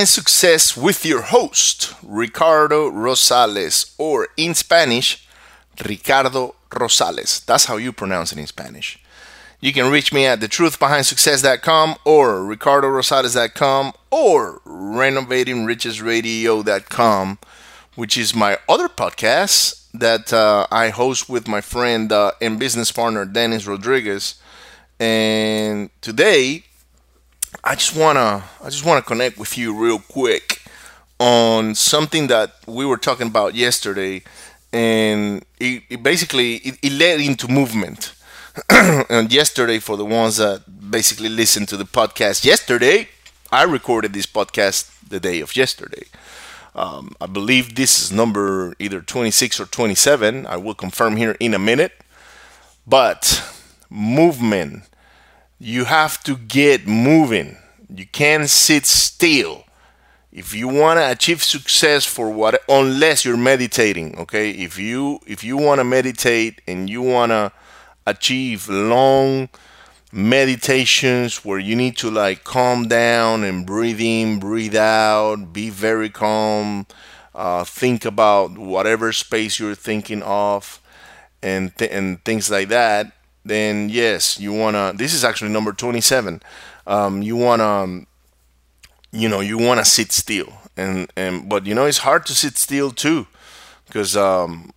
Behind Success with your host, Ricardo Rosales, or in Spanish, Ricardo Rosales. That's how you pronounce it in Spanish. You can reach me at thetruthbehindsuccess.com or ricardorosales.com or renovatingrichesradio.com, which is my other podcast that uh, I host with my friend uh, and business partner Dennis Rodriguez. And today, I just wanna I just wanna connect with you real quick on something that we were talking about yesterday, and it, it basically it, it led into movement and yesterday, for the ones that basically listened to the podcast yesterday, I recorded this podcast the day of yesterday. Um, I believe this is number either 26 or 27. I will confirm here in a minute. But movement, you have to get moving. You can't sit still. If you want to achieve success for what unless you're meditating, okay? If you if you want to meditate and you want to achieve long meditations where you need to like calm down and breathe in, breathe out, be very calm, uh, think about whatever space you're thinking of, and th- and things like that. Then yes, you wanna. This is actually number twenty-seven. Um, you wanna, you know, you wanna sit still, and and but you know it's hard to sit still too, because um,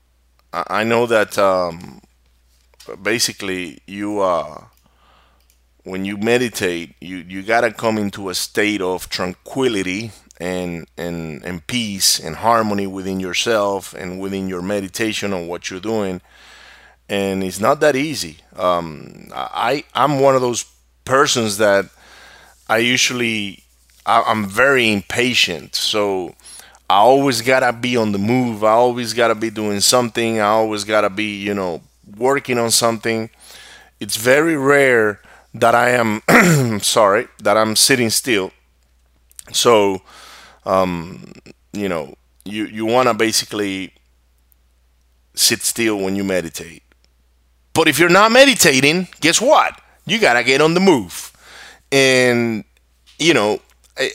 I, I know that um, basically you uh when you meditate you you gotta come into a state of tranquility and and and peace and harmony within yourself and within your meditation on what you're doing and it's not that easy um i i'm one of those persons that i usually I, i'm very impatient so I always gotta be on the move. I always gotta be doing something. I always gotta be, you know, working on something. It's very rare that I am sorry that I'm sitting still. So, um, you know, you you want to basically sit still when you meditate. But if you're not meditating, guess what? You gotta get on the move. And you know, I,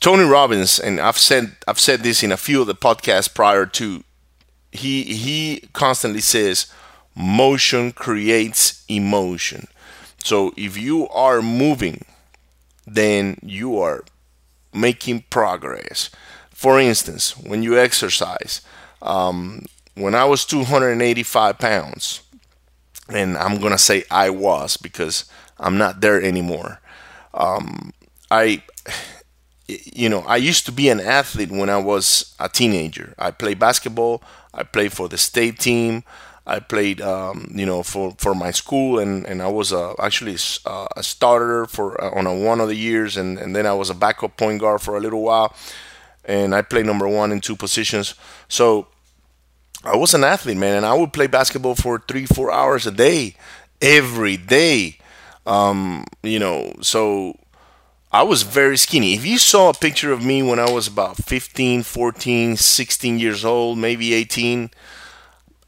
Tony Robbins, and I've said I've said this in a few of the podcasts prior to he he constantly says motion creates emotion. So if you are moving, then you are making progress. For instance, when you exercise, um, when I was 285 pounds, and I'm gonna say I was because I'm not there anymore. Um, I you know, I used to be an athlete when I was a teenager. I played basketball. I played for the state team. I played, um, you know, for, for my school, and, and I was uh, actually a, starter for uh, on a one of the years, and, and then I was a backup point guard for a little while, and I played number one in two positions. So I was an athlete, man, and I would play basketball for three, four hours a day, every day. Um, you know, so I was very skinny. If you saw a picture of me when I was about 15, 14, 16 years old, maybe 18,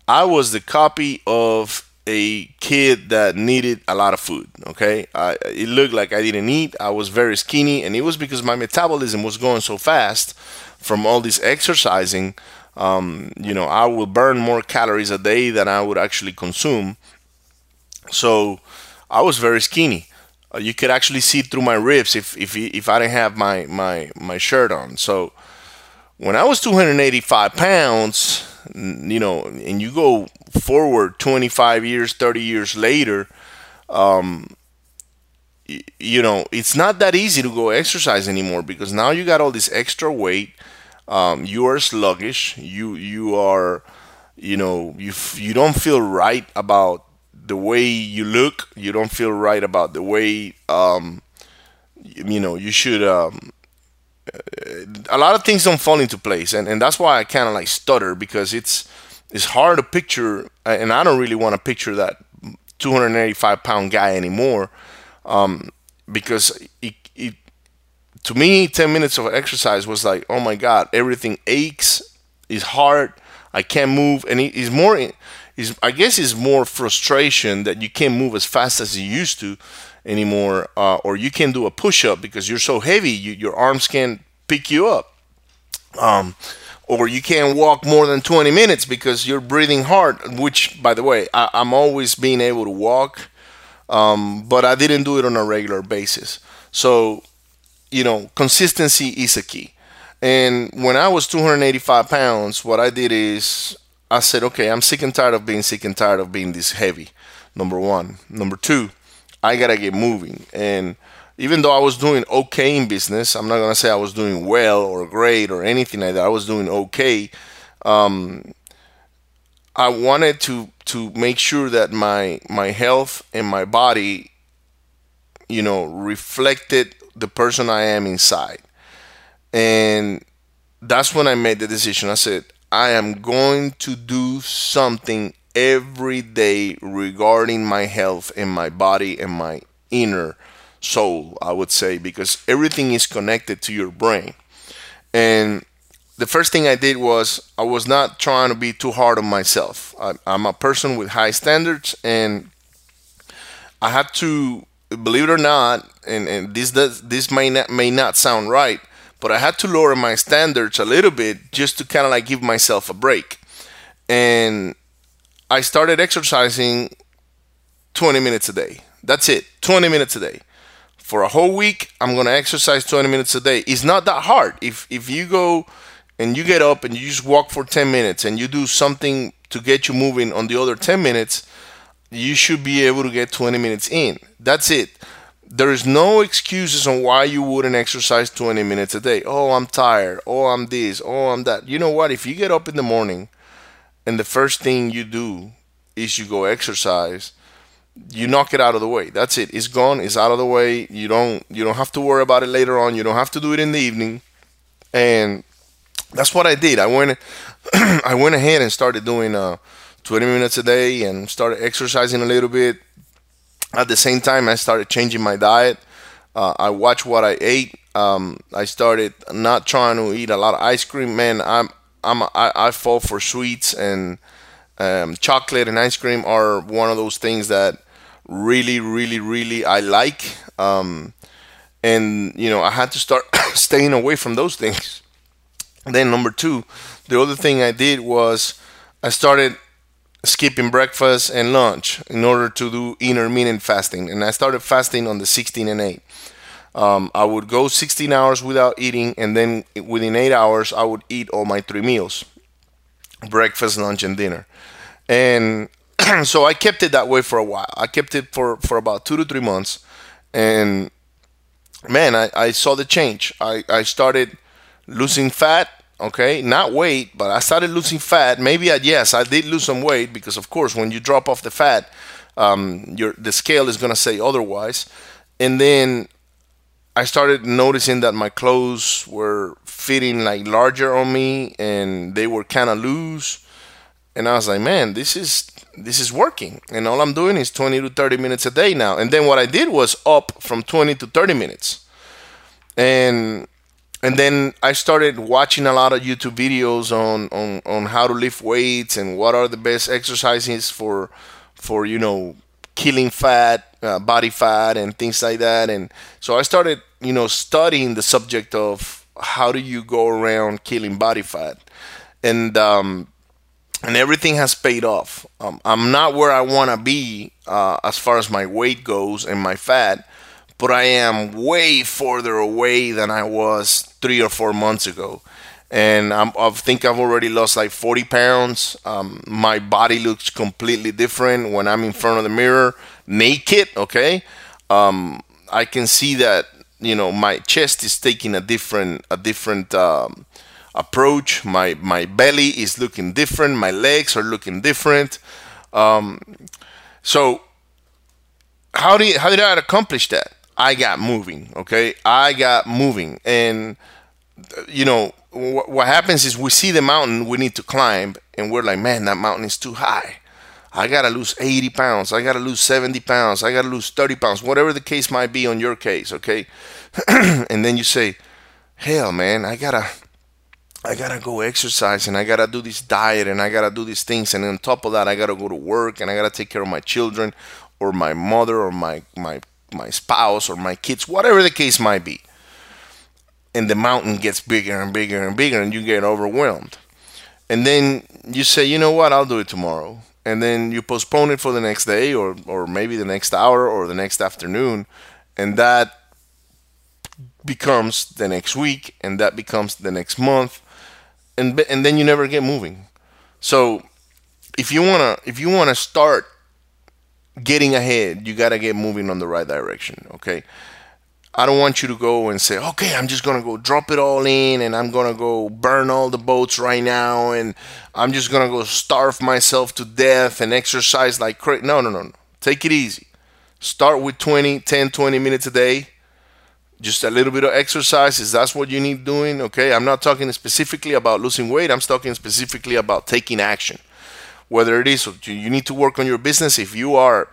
I was the copy of a kid that needed a lot of food. Okay, I, it looked like I didn't eat. I was very skinny, and it was because my metabolism was going so fast from all this exercising. Um, you know, I will burn more calories a day than I would actually consume. So I was very skinny. Uh, you could actually see through my ribs if if if I didn't have my my my shirt on. So when I was 285 pounds, you know, and you go forward 25 years, 30 years later, um, you know, it's not that easy to go exercise anymore because now you got all this extra weight. Um, you are sluggish. You you are, you know, you you don't feel right about the way you look, you don't feel right about the way um, you know you should. Um, a lot of things don't fall into place, and, and that's why I kind of like stutter because it's it's hard to picture, and I don't really want to picture that 285 pound guy anymore, um, because it, it to me 10 minutes of exercise was like oh my god everything aches, is hard, I can't move, and it is more is I guess it's more frustration that you can't move as fast as you used to, anymore, uh, or you can't do a push up because you're so heavy, you, your arms can't pick you up. Um, or you can't walk more than 20 minutes because you're breathing hard, which, by the way, I, am always being able to walk, um, but I didn't do it on a regular basis. So, you know, consistency is a key. And when I was 285 pounds, what I did is I said, okay, I'm sick and tired of being sick and tired of being this heavy. Number one. Number two, I gotta get moving. And even though I was doing okay in business, I'm not gonna say I was doing well or great or anything like that. I was doing okay. Um, I wanted to to make sure that my my health and my body, you know, reflected the person I am inside. And that's when I made the decision. I said, I am going to do something every day regarding my health and my body and my inner soul, I would say, because everything is connected to your brain. And the first thing I did was I was not trying to be too hard on myself. I, am a person with high standards, and I had to, believe it or not, and, and this does this may not may not sound right, but I had to lower my standards a little bit just to kind of like give myself a break. And I started exercising 20 minutes a day. That's it, 20 minutes a day. For a whole week, I'm gonna exercise 20 minutes a day. It's not that hard. If if you go and you get up and you just walk for 10 minutes and you do something to get you moving on the other 10 minutes, you should be able to get 20 minutes in. That's it. There is no excuses on why you wouldn't exercise 20 minutes a day. Oh, I'm tired. Oh, I'm this. Oh, I'm that. You know what? If you get up in the morning and the first thing you do is you go exercise you knock it out of the way that's it it's gone it's out of the way you don't you don't have to worry about it later on you don't have to do it in the evening and that's what i did i went i went ahead and started doing uh 20 minutes a day and started exercising a little bit at the same time i started changing my diet uh, i watched what i ate um, i started not trying to eat a lot of ice cream man i'm I'm I, I fall for sweets and um, chocolate and ice cream are one of those things that really, really, really I like. Um, and you know, I had to start staying away from those things. Then number two, the other thing I did was I started skipping breakfast and lunch in order to do intermittent fasting, and I started fasting on the 16 and 8. Um, I would go 16 hours without eating, and then within eight hours, I would eat all my three meals breakfast, lunch, and dinner. And so I kept it that way for a while. I kept it for, for about two to three months. And man, I, I saw the change. I, I started losing fat, okay? Not weight, but I started losing fat. Maybe, I, yes, I did lose some weight because, of course, when you drop off the fat, um, your the scale is going to say otherwise. And then I started noticing that my clothes were fitting like larger on me and they were kind of loose. And I was like, man, this is this is working. And all I'm doing is 20 to 30 minutes a day now. And then what I did was up from 20 to 30 minutes. And and then I started watching a lot of YouTube videos on on on how to lift weights and what are the best exercises for for you know killing fat, uh, body fat, and things like that. And so I started, you know, studying the subject of how do you go around killing body fat, and um, and everything has paid off. Um, I'm not where I want to be uh, as far as my weight goes and my fat, but I am way further away than I was three or four months ago and I'm, i think I've already lost like 40 pounds. Um, my body looks completely different when I'm in front of the mirror, naked. Okay, um, I can see that you know my chest is taking a different a different um, approach. My my belly is looking different. My legs are looking different. Um, so how did how did I accomplish that? I got moving. Okay, I got moving, and you know what happens is we see the mountain we need to climb, and we're like, man, that mountain is too high. I gotta lose 80 pounds. I gotta lose 70 pounds. I gotta lose 30 pounds, whatever the case might be on your case, okay? and then you say, hell, man, I gotta, I gotta go exercise and I gotta do this diet and I gotta do these things. And on top of that, I gotta go to work and I gotta take care of my children or my mother or my, my my spouse or my kids, whatever the case might be. And the mountain gets bigger and bigger and bigger, and you get overwhelmed. And then you say, you know what, I'll do it tomorrow. And then you postpone it for the next day, or, or maybe the next hour, or the next afternoon. And that becomes the next week, and that becomes the next month. And, and then you never get moving. So if you wanna if you wanna start getting ahead, you gotta get moving on the right direction. Okay. I don't want you to go and say, okay, I'm just gonna go drop it all in and I'm gonna go burn all the boats right now and I'm just gonna go starve myself to death and exercise like crazy. No, no, no, no. Take it easy. Start with 20, 10, 20 minutes a day. Just a little bit of exercise. Is that's what you need doing? Okay. I'm not talking specifically about losing weight. I'm talking specifically about taking action whether it is you need to work on your business if you are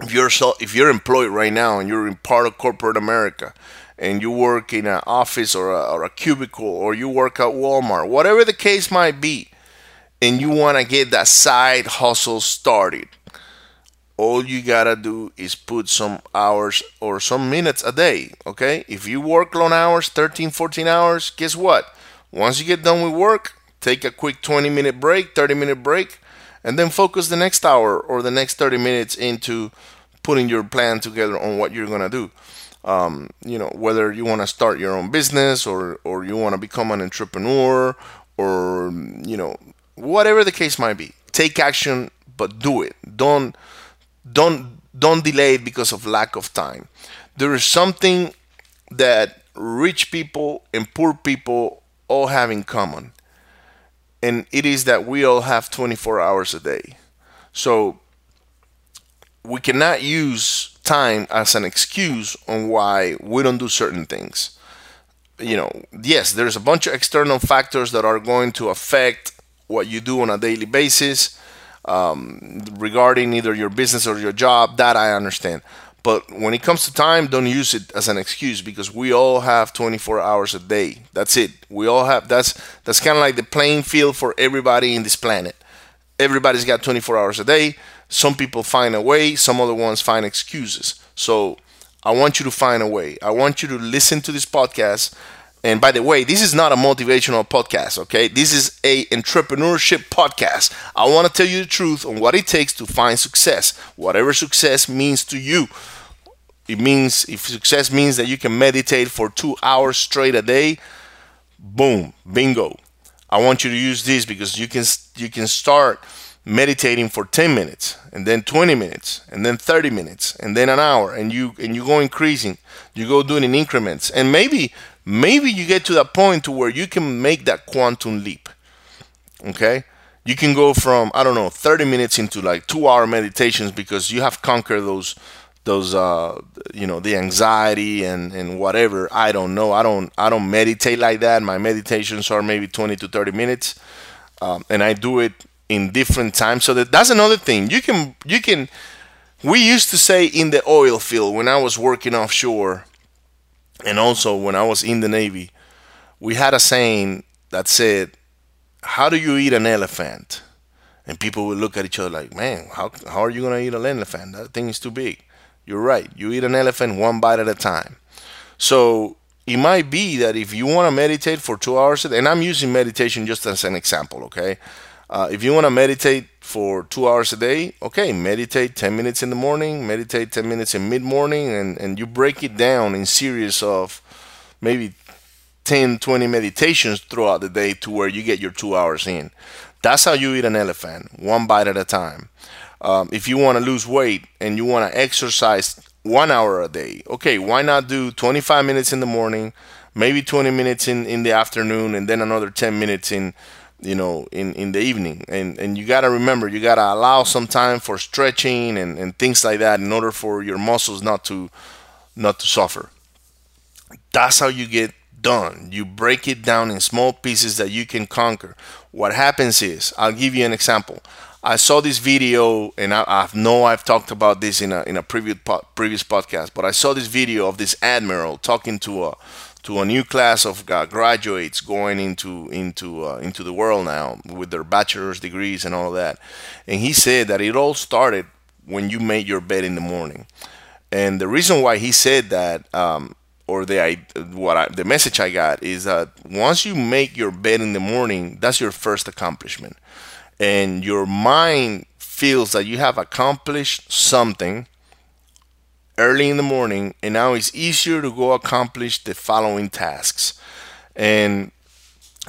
if you're if you're employed right now and you're in part of corporate America and you work in an office or a, or a cubicle or you work at Walmart, whatever the case might be, and you want to get that side hustle started, all you gotta do is put some hours or some minutes a day. Okay, if you work long hours, 13, 14 hours, guess what? Once you get done with work, take a quick 20 minute break, 30 minute break, and then focus the next hour or the next 30 minutes into putting your plan together on what you're to do. Um, you know, whether you want to start your own business or, or you want to become an entrepreneur or, you know, whatever the case might be, take action, but do it. Don't, don't, don't delay it because of lack of time. There is something that rich people and poor people all have in common and it is that we all have 24 hours a day. So we cannot use time as an excuse on why we don't do certain things. You know, yes, there's a bunch of external factors that are going to affect what you do on a daily basis um, regarding either your business or your job. That I understand. But when it comes to time, don't use it as an excuse because we all have 24 hours a day. That's it. We all have that's that's kind of like the playing field for everybody in this planet. Everybody's got 24 hours a day. Some people find a way, some other ones find excuses. So I want you to find a way. I want you to listen to this podcast. And by the way, this is not a motivational podcast, okay? This is a entrepreneurship podcast. I want to tell you the truth on what it takes to find success, whatever success means to you it means if success means that you can meditate for two hours straight a day boom bingo. I want you to use this because you can you can start meditating for 10 minutes and then 20 minutes and then 30 minutes and then an hour and you and you go increasing. You go doing in increments. And maybe maybe you get to that point to where you can make that quantum leap okay? You can go from i don't know 30 minutes into like 2 hour meditations because you have conquered those those uh you know the anxiety and and whatever. I don't know. I don't i don't meditate like that. My meditations are maybe 20 to 30 minutes. Um, and i do it in different times. So that that's another thing. You can you can we used to say in the oil field when i was working offshore and also when i was in the navy we had a saying that said how do you eat an elephant? And people would look at each other like man how, how are you going to eat an elephant? That thing is too big you're right. You eat an elephant one bite at a time. So it might be that if you want to meditate for two hours, a day, and I'm using meditation just as an example, okay? Uh, if you want to meditate for two hours a day, okay, meditate 10 minutes in the morning, meditate 10 minutes in mid morning, and, and you break it down in series of maybe 10, 20 meditations throughout the day to where you get your two hours in. That's how you eat an elephant, one bite at a time. Um, if you want to lose weight and you want to exercise one hour a day, okay, why not do 25 minutes in the morning, maybe 20 minutes in, in the afternoon, and then another 10 minutes in you know in, in the evening? And and you got to remember you got to allow some time for stretching and, and things like that in order for your muscles not to not to suffer. That's how you get done. You break it down in small pieces that you can conquer. What happens is i'll give you an example I saw this video, and I, I know I've talked about this in a in a previous po- previous podcast, but I saw this video of this admiral talking to a to a new class of uh, graduates going into into uh, into the world now with their bachelor's degrees and all that, and he said that it all started when you made your bed in the morning, And the reason why he said that, um, or the I, what I, the message I got is that once you make your bed in the morning, that's your first accomplishment, and your mind feels that you have accomplished something early in the morning, and now it's easier to go accomplish the following tasks. And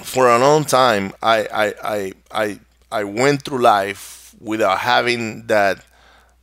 for a long time, I I I I, I went through life without having that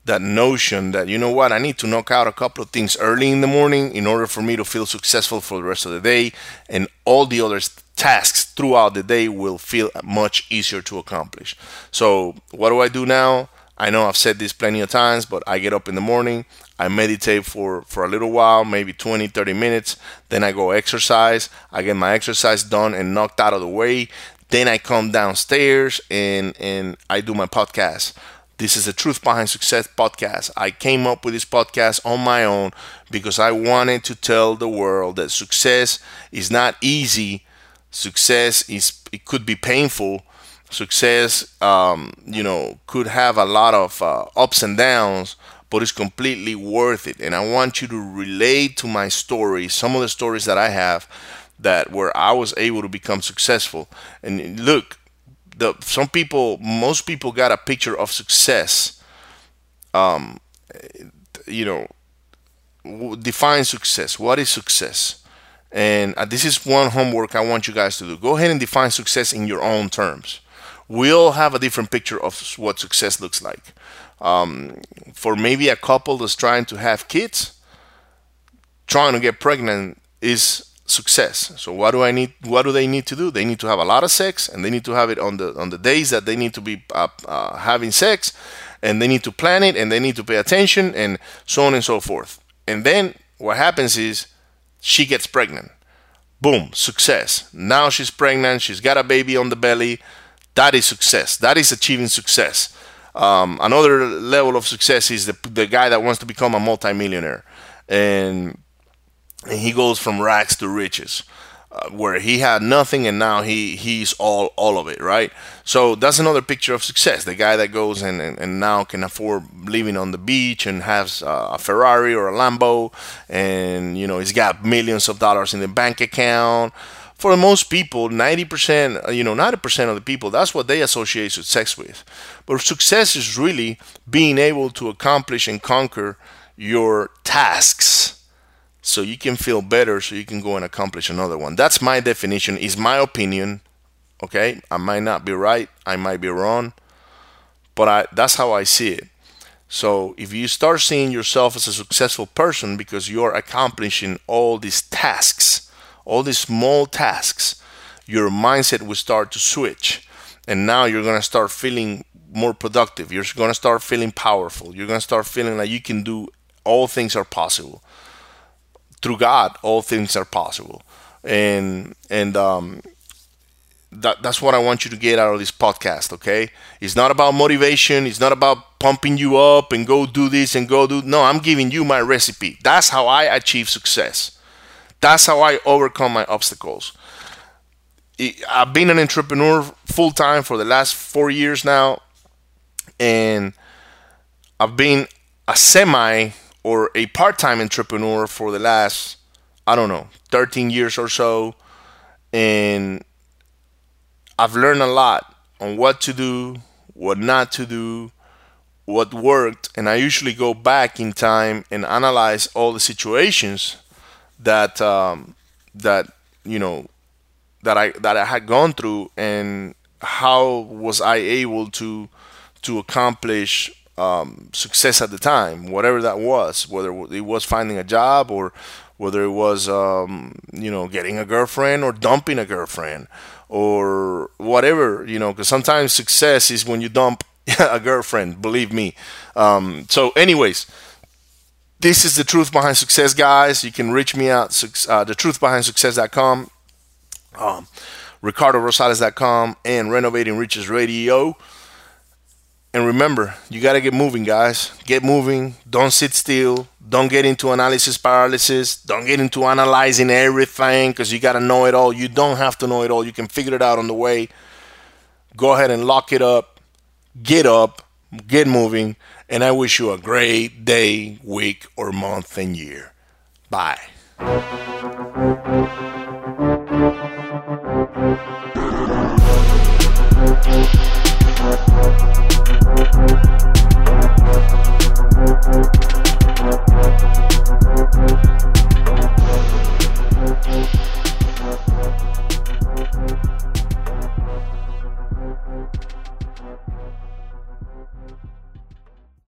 that notion that you know what I need to knock out a couple of things early in the morning in order for me to feel successful for the rest of the day and all the other tasks throughout the day will feel much easier to accomplish. So, what do I do now? I know I've said this plenty of times, but I get up in the morning, I meditate for, for a little while, maybe 20, 30 minutes. Then I go exercise. I get my exercise done and knocked out of the way. Then I come downstairs and, and I do my podcast. This is the Truth Behind Success podcast. I came up with this podcast on my own because I wanted to tell the world that success is not easy. Success is it could be painful success, um, you know, could have a lot of uh, ups and downs, but it's completely worth it. And I want you to relate to my story, some of the stories that I have that where I was able to become successful. And look, the some people, most people got a picture of success. Um, you know, define success. What is success? And uh, this is one homework I want you guys to do. Go ahead and define success in your own terms we all have a different picture of what success looks like. Um, for maybe a couple that's trying to have kids, trying to get pregnant is success. So what do I need? What do they need to do? They need to have a lot of sex, and they need to have it on the on the days that they need to be uh, uh, having sex, and they need to plan it, and they need to pay attention, and so on and so forth. And then what happens is she gets pregnant. Boom, success. Now she's pregnant. She's got a baby on the belly that is success. That is achieving success. Um, another level of success is the, the guy that wants to become a multimillionaire. And, and he goes from rags to riches. Uh, where he had nothing and now he he's all all of it right so that's another picture of success the guy that goes and, and, and now can afford living on the beach and has uh, a ferrari or a lambo and you know he's got millions of dollars in the bank account for most people, 90%, uh, you know, 90% of the people, that's what they associate sex with. But success is really being able to accomplish and conquer your tasks so you can feel better so you can go and accomplish another one. That's my definition, is my opinion. Okay? I might not be right, I might be wrong, but I that's how I see it. So if you start seeing yourself as a successful person because you're accomplishing all these tasks, all these small tasks, your mindset will start to switch. And now you're going to start feeling more productive. You're going to start feeling powerful. You're going to start feeling like you can do all things are possible. Through God, all things are possible. And and um that, that's what I want you to get out of this podcast, okay? It's not about motivation. It's not about pumping you up and go do this and go do. No, I'm giving you my recipe. That's how I achieve success. That's how I overcome my obstacles. I've been an entrepreneur full time for the last four years now, and I've been a semi or a part time entrepreneur for the last, I don't know, 13 years or so. And I've learned a lot on what to do, what not to do, what worked. And I usually go back in time and analyze all the situations that um, that you know that I that I had gone through and how was I able to to accomplish um, success at the time, whatever that was, whether it was finding a job or whether it was um, you know getting a girlfriend or dumping a girlfriend or whatever you know because sometimes success is when you dump a girlfriend believe me um, so anyways this is the truth behind success, guys. You can reach me out at uh, the truth behind success.com, um, RicardoRosales.com, and Renovating Riches Radio. And remember, you got to get moving, guys. Get moving. Don't sit still. Don't get into analysis paralysis. Don't get into analyzing everything because you got to know it all. You don't have to know it all. You can figure it out on the way. Go ahead and lock it up. Get up. Get moving. And I wish you a great day, week, or month and year. Bye. Thank